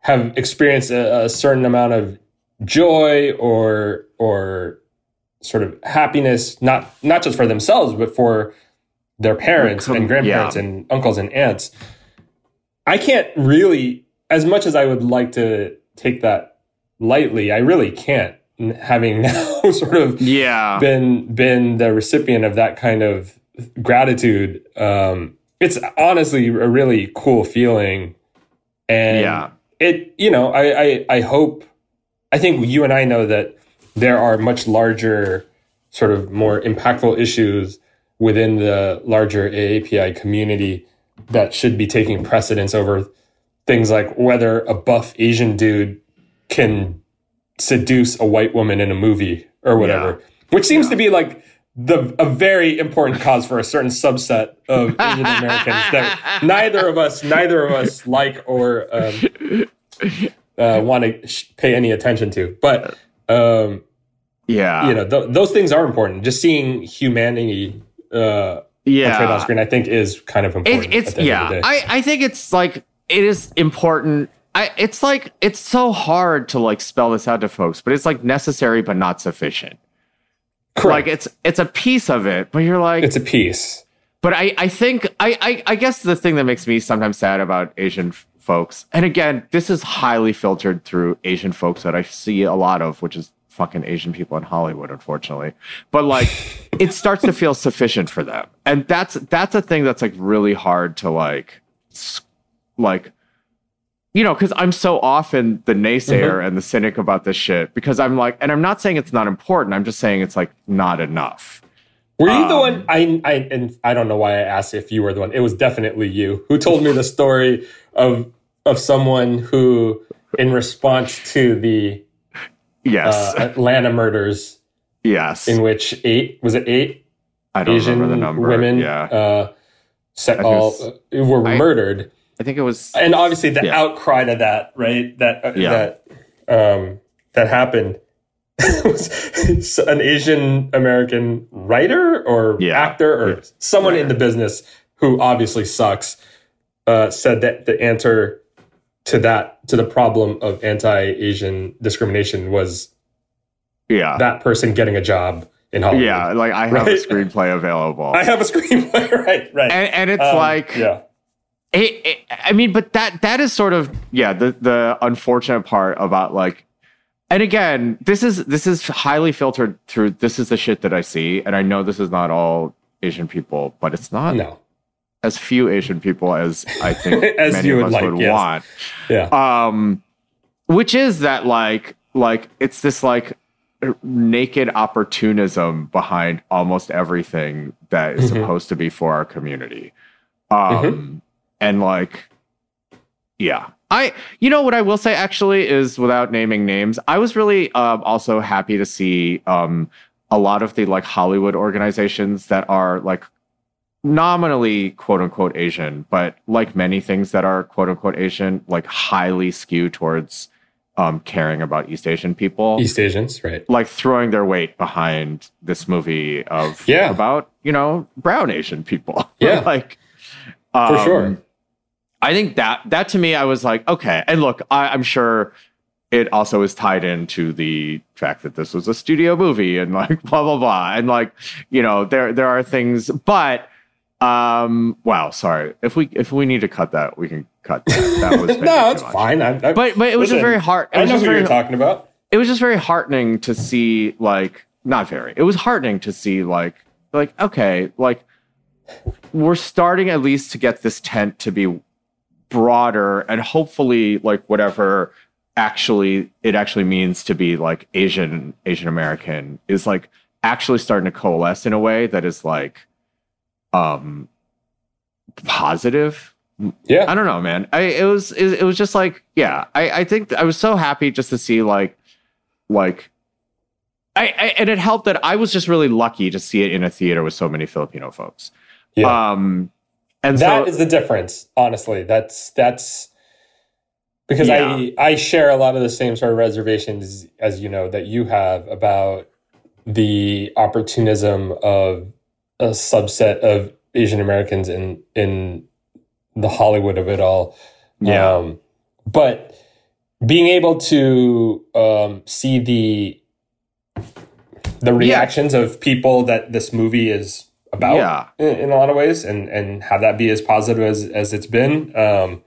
have experienced a, a certain amount of joy or or sort of happiness not not just for themselves but for their parents and grandparents yeah. and uncles and aunts i can't really as much as i would like to take that lightly i really can't having now sort of Yeah. been been the recipient of that kind of gratitude um it's honestly a really cool feeling. And Yeah. it you know I, I i hope i think you and i know that there are much larger sort of more impactful issues within the larger aapi community that should be taking precedence over things like whether a buff asian dude can seduce a white woman in a movie or whatever which seems to be like the a very important cause for a certain subset of Asian Americans that neither of us neither of us like or um, uh, want to sh- pay any attention to. But um, Yeah. you know th- those things are important. Just seeing humanity uh, portrayed on yeah. screen, I think, is kind of important. It, it's at the end of yeah. the day. I I think it's like it is important. I it's like it's so hard to like spell this out to folks, but it's like necessary but not sufficient. Correct. Like it's it's a piece of it, but you're like it's a piece. but I, I think I, I I guess the thing that makes me sometimes sad about Asian f- folks, and again, this is highly filtered through Asian folks that I see a lot of, which is fucking Asian people in Hollywood, unfortunately. But like, it starts to feel sufficient for them, and that's that's a thing that's like really hard to like, like. You know, because I'm so often the naysayer and the cynic about this shit because I'm like, and I'm not saying it's not important. I'm just saying it's like not enough. Were you the Um, one? I, I and I don't know why I asked if you were the one. It was definitely you who told me the story of of someone who, in response to the Yes. uh, Atlanta murders, yes. in which eight was it eight I don't Asian remember the number. women Yeah, uh, set all uh, were I- murdered, I think it was. and obviously the Yeah. outcry to that, right? That uh, Yeah. that um, that happened. was an Asian American writer or Yeah. actor or someone in the business who obviously sucks uh, said that the answer to that to the problem of anti-Asian discrimination was Yeah, that person getting a job in Hollywood. Yeah, like I have a screenplay available. I have a screenplay. right, right. and, and it's Um, like yeah, it, it, I mean, but that that is sort of yeah the the unfortunate part about like, and again, this is this is highly filtered through. This is the shit that I see, and I know this is not all Asian people, but it's not no, as few Asian people as I think As many you of would us like, would yes. want. yeah, Um, which is that like like it's this like naked opportunism behind almost everything that is Mhm. supposed to be for our community. Um, Mm-hmm. And like, yeah, I you know what I will say actually is without naming names, I was really um, also happy to see um a lot of the like Hollywood organizations that are like nominally quote unquote Asian, but like many things that are quote unquote Asian, like highly skew towards um, caring about East Asian people, East Asians, right? like throwing their weight behind this movie of Yeah. about you know brown Asian people. Yeah. like For um, sure. I think that that to me, I was like, okay. And look, I, I'm sure it also is tied into the fact that this was a studio movie and like blah blah blah. And like, you know, there there are things, but um wow, sorry. If we if we need to cut that, we can cut that. That was no, it's fine. I, I, But but it was Listen, just very hard. I know who very you're talking about. it was just very heartening to see like not very it was heartening to see like like okay like we're starting at least to get this tent to be broader and hopefully like whatever actually it actually means to be like asian asian american is like actually starting to coalesce in a way that is like um positive Yeah, I don't know, man. I it was it, it was just like yeah. I I think I was so happy just to see like like I, I and it helped that I was just really lucky to see it in a theater with so many Filipino folks. yeah. Um and That so is the difference, honestly. That's that's because Yeah. I I share a lot of the same sort of reservations as you know that you have about the opportunism of a subset of Asian Americans in in the Hollywood of it all. Yeah. Um, but being able to um, see the the reactions of people that this movie is about Yeah. in, in a lot of ways and and have that be as positive as as it's been um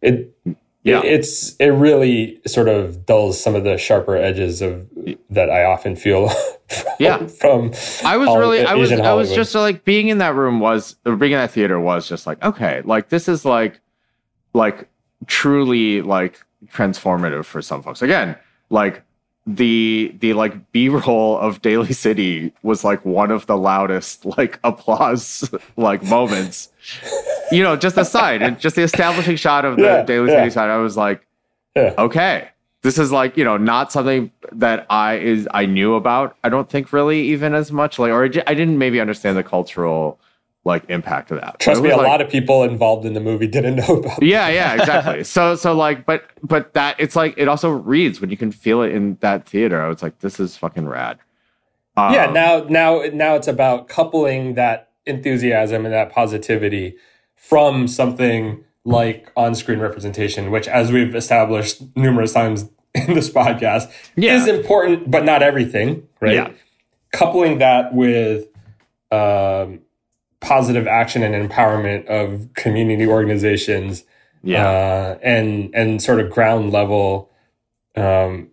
it Yeah. it, it's it really sort of dulls some of the sharper edges of that I often feel from, Yeah. from I was really I was Asian I was just like being in that room was being in that theater was just like okay, like this is like like truly like transformative for some folks. Again, like the the like b-roll of Daly City was like one of the loudest like applause like moments you know just the side and just the establishing shot of the Yeah, Daly yeah. city side i was like Yeah. okay this is like you know not something that i is i knew about i don't think really even as much like or i I didn't maybe understand the cultural like impact of that. Trust me a like- lot of people involved in the movie didn't know about yeah yeah exactly. So so like but but that it's like it also reads when you can feel it in that theater. I was like this is fucking rad. Um, yeah now now now it's about coupling that enthusiasm and that positivity from something like on-screen representation which as we've established numerous times in this podcast Yeah. is important but not everything right? Yeah. coupling that with um, positive action and empowerment of community organizations yeah uh, and and sort of ground level um,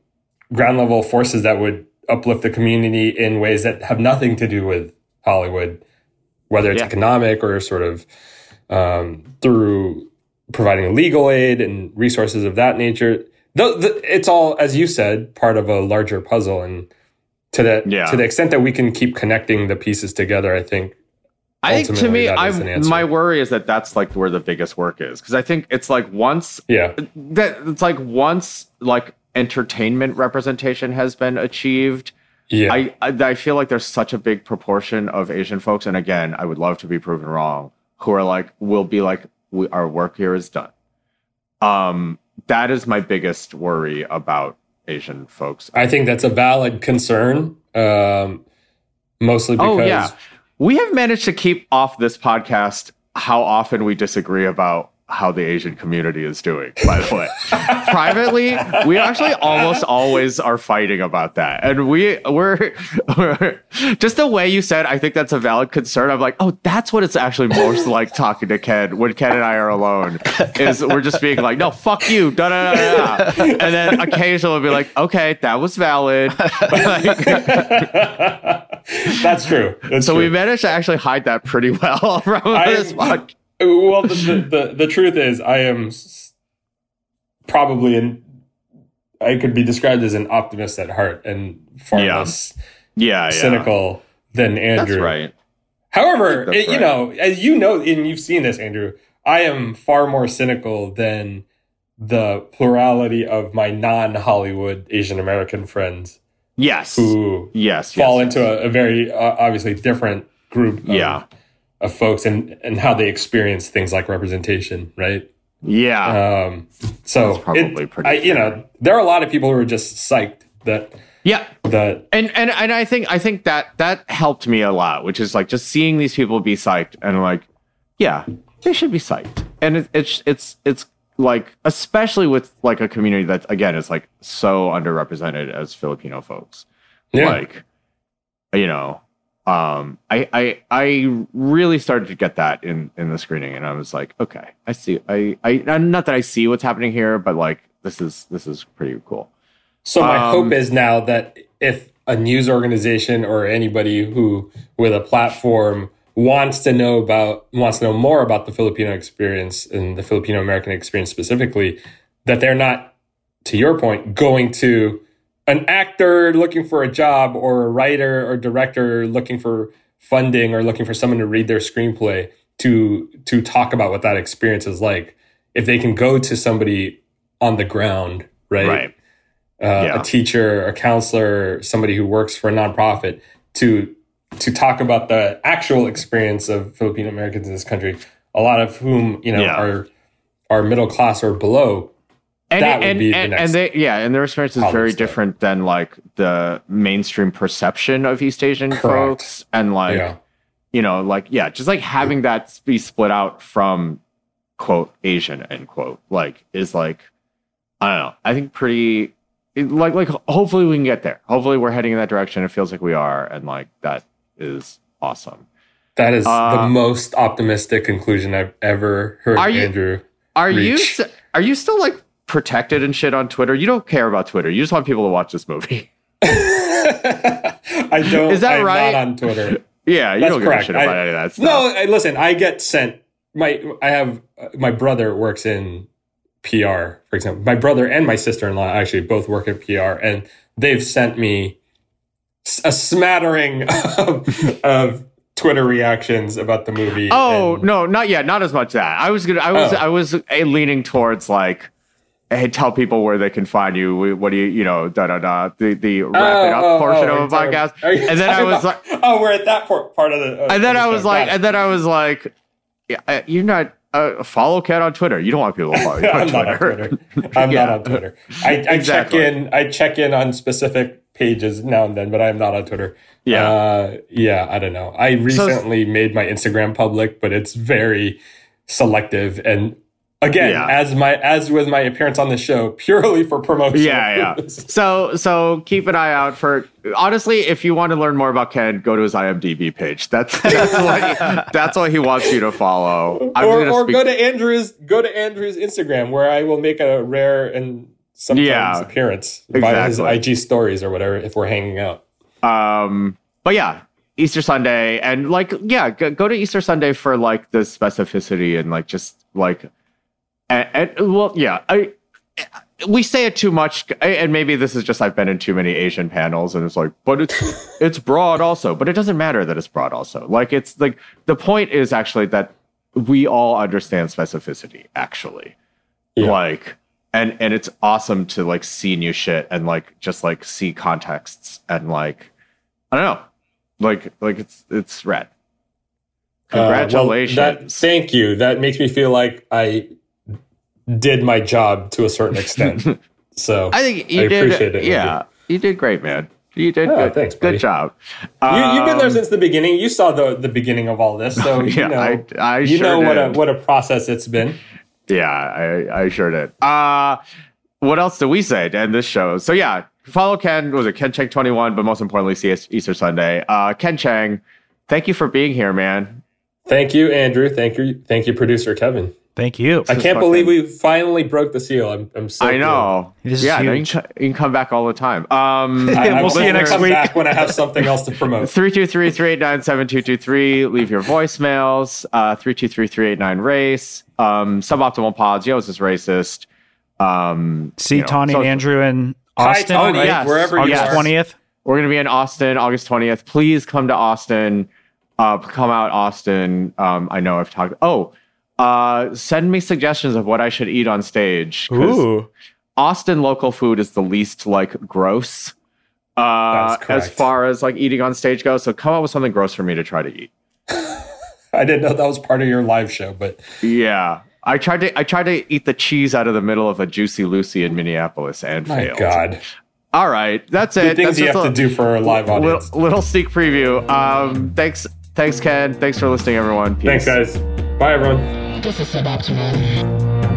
ground level forces that would uplift the community in ways that have nothing to do with Hollywood, whether it's Yeah. economic or sort of um, through providing legal aid and resources of that nature. The, the, it's all, as you said, part of a larger puzzle, and to the Yeah. to the extent that we can keep connecting the pieces together, I think I think to me, I an my worry is that that's like where the biggest work is because I think it's like once yeah, that it's like once like entertainment representation has been achieved. yeah, I, I I feel like there's such a big proportion of Asian folks, and again, I would love to be proven wrong, who are like will be like we, our work here is done. Um, that is my biggest worry about Asian folks. I think that's a valid concern. Um, mostly because Oh yeah, we have managed to keep off this podcast how often we disagree about how the Asian community is doing, by the way. Privately, we actually almost always are fighting about that. And we we're, we're just the way you said, I think that's a valid concern. I'm like, oh, that's what it's actually most like talking to Ken when Ken and I are alone. Is we're just being like, no, fuck you, da da da da. And then occasionally we'll be like, okay, that was valid. Like, That's true. That's so true. we managed to actually hide that pretty well from I- this podcast. Well, the, the, the, truth is, I am probably an I could be described as an optimist at heart and far Yeah. less Yeah, yeah. cynical than Andrew. That's right. However, it- you right. know, as you know, and you've seen this, Andrew, I am far more cynical than the plurality of my non-Hollywood Asian American friends Yes. who Yes. fall yes, into a, a very uh, obviously different group of, Yeah. Of folks and, and how they experience things like representation, right? Yeah. Um, so That's probably it- pretty I, you know, there are a lot of people who are just psyched that yeah. that And and and I think I think that that helped me a lot, which is like just seeing these people be psyched and like, yeah, they should be psyched. And it, it's it's it's like especially with like a community that again is like so underrepresented as Filipino folks. yeah, Like, you know, um, I I I really started to get that in in the screening, and I was like, okay, I see. I I not that I see what's happening here, but like this is this is pretty cool. So my Um, hope is now that if a news organization or anybody who with a platform wants to know about wants to know more about the Filipino experience and the Filipino American experience specifically, that they're not, to your point, going to an actor looking for a job or a writer or director looking for funding or looking for someone to read their screenplay to to talk about what that experience is like. If they can go to somebody on the ground, right? Right. uh, Yeah. a teacher, a counselor, somebody who works for a nonprofit to to talk about the actual experience of Filipino Americans in this country. A lot of whom you know Yeah. are are middle class or below. And That would and, the and, next and they yeah and their experience is very step. different than like the mainstream perception of east asian Correct. folks and like yeah, you know like yeah just like having that be split out from quote asian end quote like is like i don't know i think pretty like like hopefully we can get there hopefully we're heading in that direction it feels like we are and like that is awesome that is Uh, the most optimistic conclusion I've ever heard, Are you- Andrew. are you Reach. st- are you still like protected and shit on twitter you don't care about twitter you just want people to watch this movie I don't. Is that I'm right? Not on Twitter. yeah you That's don't give a correct. shit about I- any of that stuff No, I, listen. I get sent. My I have uh, my brother works in PR, for example. My brother and my sister in law actually both work at PR, and they've sent me a smattering of, of Twitter reactions about the movie. Oh and- no, not yet. Not as much that. I was gonna. I was. Oh. I was uh, leaning towards like, hey, tell people where they can find you. What do you, you know, da da da. The the wrap it up Oh, oh, portion oh, of a podcast. talking- are you And then I was about- like, oh, we're at that por- part of the. and then I was like, Got it. and then I was like, yeah, you're not. Uh, follow Ken on Twitter. You don't want people to follow you on I'm not on Twitter. Twitter. I'm Yeah. not on Twitter. I, I check in. I check in on specific pages now and then, but I'm not on Twitter. Yeah. uh, yeah. I don't know. I recently made my Instagram public, but it's very selective. And again, Yeah. as my as with my appearance on the show, purely for promotion. Yeah, yeah. So so keep an eye out for honestly, if you want to learn more about Ken, go to his IMDb page. That's that's what he, that's what he wants you to follow. I'm or or speak- go to Andrew's go to Andrew's Instagram where I will make a rare and sometimes Yeah. appearance by his IG stories or whatever if we're hanging out. Um, but yeah, Easter Sunday, and like, yeah, go, go to Easter Sunday for like the specificity and like just like, and, and well, yeah, I we say it too much, and maybe this is just I've been in too many Asian panels, and it's like, but it's it's broad also, but it doesn't matter that it's broad also. Like, it's like the point is actually that we all understand specificity actually, Yeah. like. And, and it's awesome to like see new shit and like just like see contexts and like I don't know. Like like it's it's rad. Uh, well, Congratulations. that, thank you. That makes me feel like I did my job to a certain extent. so I think you I did appreciate it, Yeah. You did great, man. You did Oh, good. thanks, buddy. good job. you, you've been there Um, since the beginning. You saw the the beginning of all this, so you know I, I you sure know what a what a process it's been. Yeah, I, I sure did. Uh, what else do we say to end this show? So yeah, follow Ken. Was it Ken Cheng twenty one? But most importantly, see us Easter Sunday. Uh, Ken Cheng, thank you for being here, man. Thank you, Andrew. Thank you, thank you, producer Kevin. Thank you. I can't believe fucking- we finally broke the seal. I'm, I'm so. I know. This is yeah, no, you, huge. can, you can come back all the time. Um. I, I We'll see you next come week. Back when I have something else to promote. 323-389-7223. Leave your voicemails. Uh, 323-389-RACE. Um, suboptimal pods. Yo, is this racist? Um, See you know, Tawny so- and Andrew in Hi, Austin, Tawny, right? yes. wherever August you are. twentieth. We're going to be in Austin August 20th. Please come to Austin. Uh, come out, Austin. Um, I know I've talked. Oh, uh, send me suggestions of what I should eat on stage. Ooh, Austin local food is the least like gross uh, as far as like eating on stage goes. So come up with something gross for me to try to eat. I didn't know that was part of your live show, but Yeah. I tried to I tried to eat the cheese out of the middle of a Juicy Lucy in Minneapolis and my failed. God, All right, that's it. things That's you have a to do for a live audience. little, little sneak preview. Um, thanks, thanks, Ken. Thanks for listening, everyone. Peace. Thanks, guys. Bye, everyone. This is suboptimal.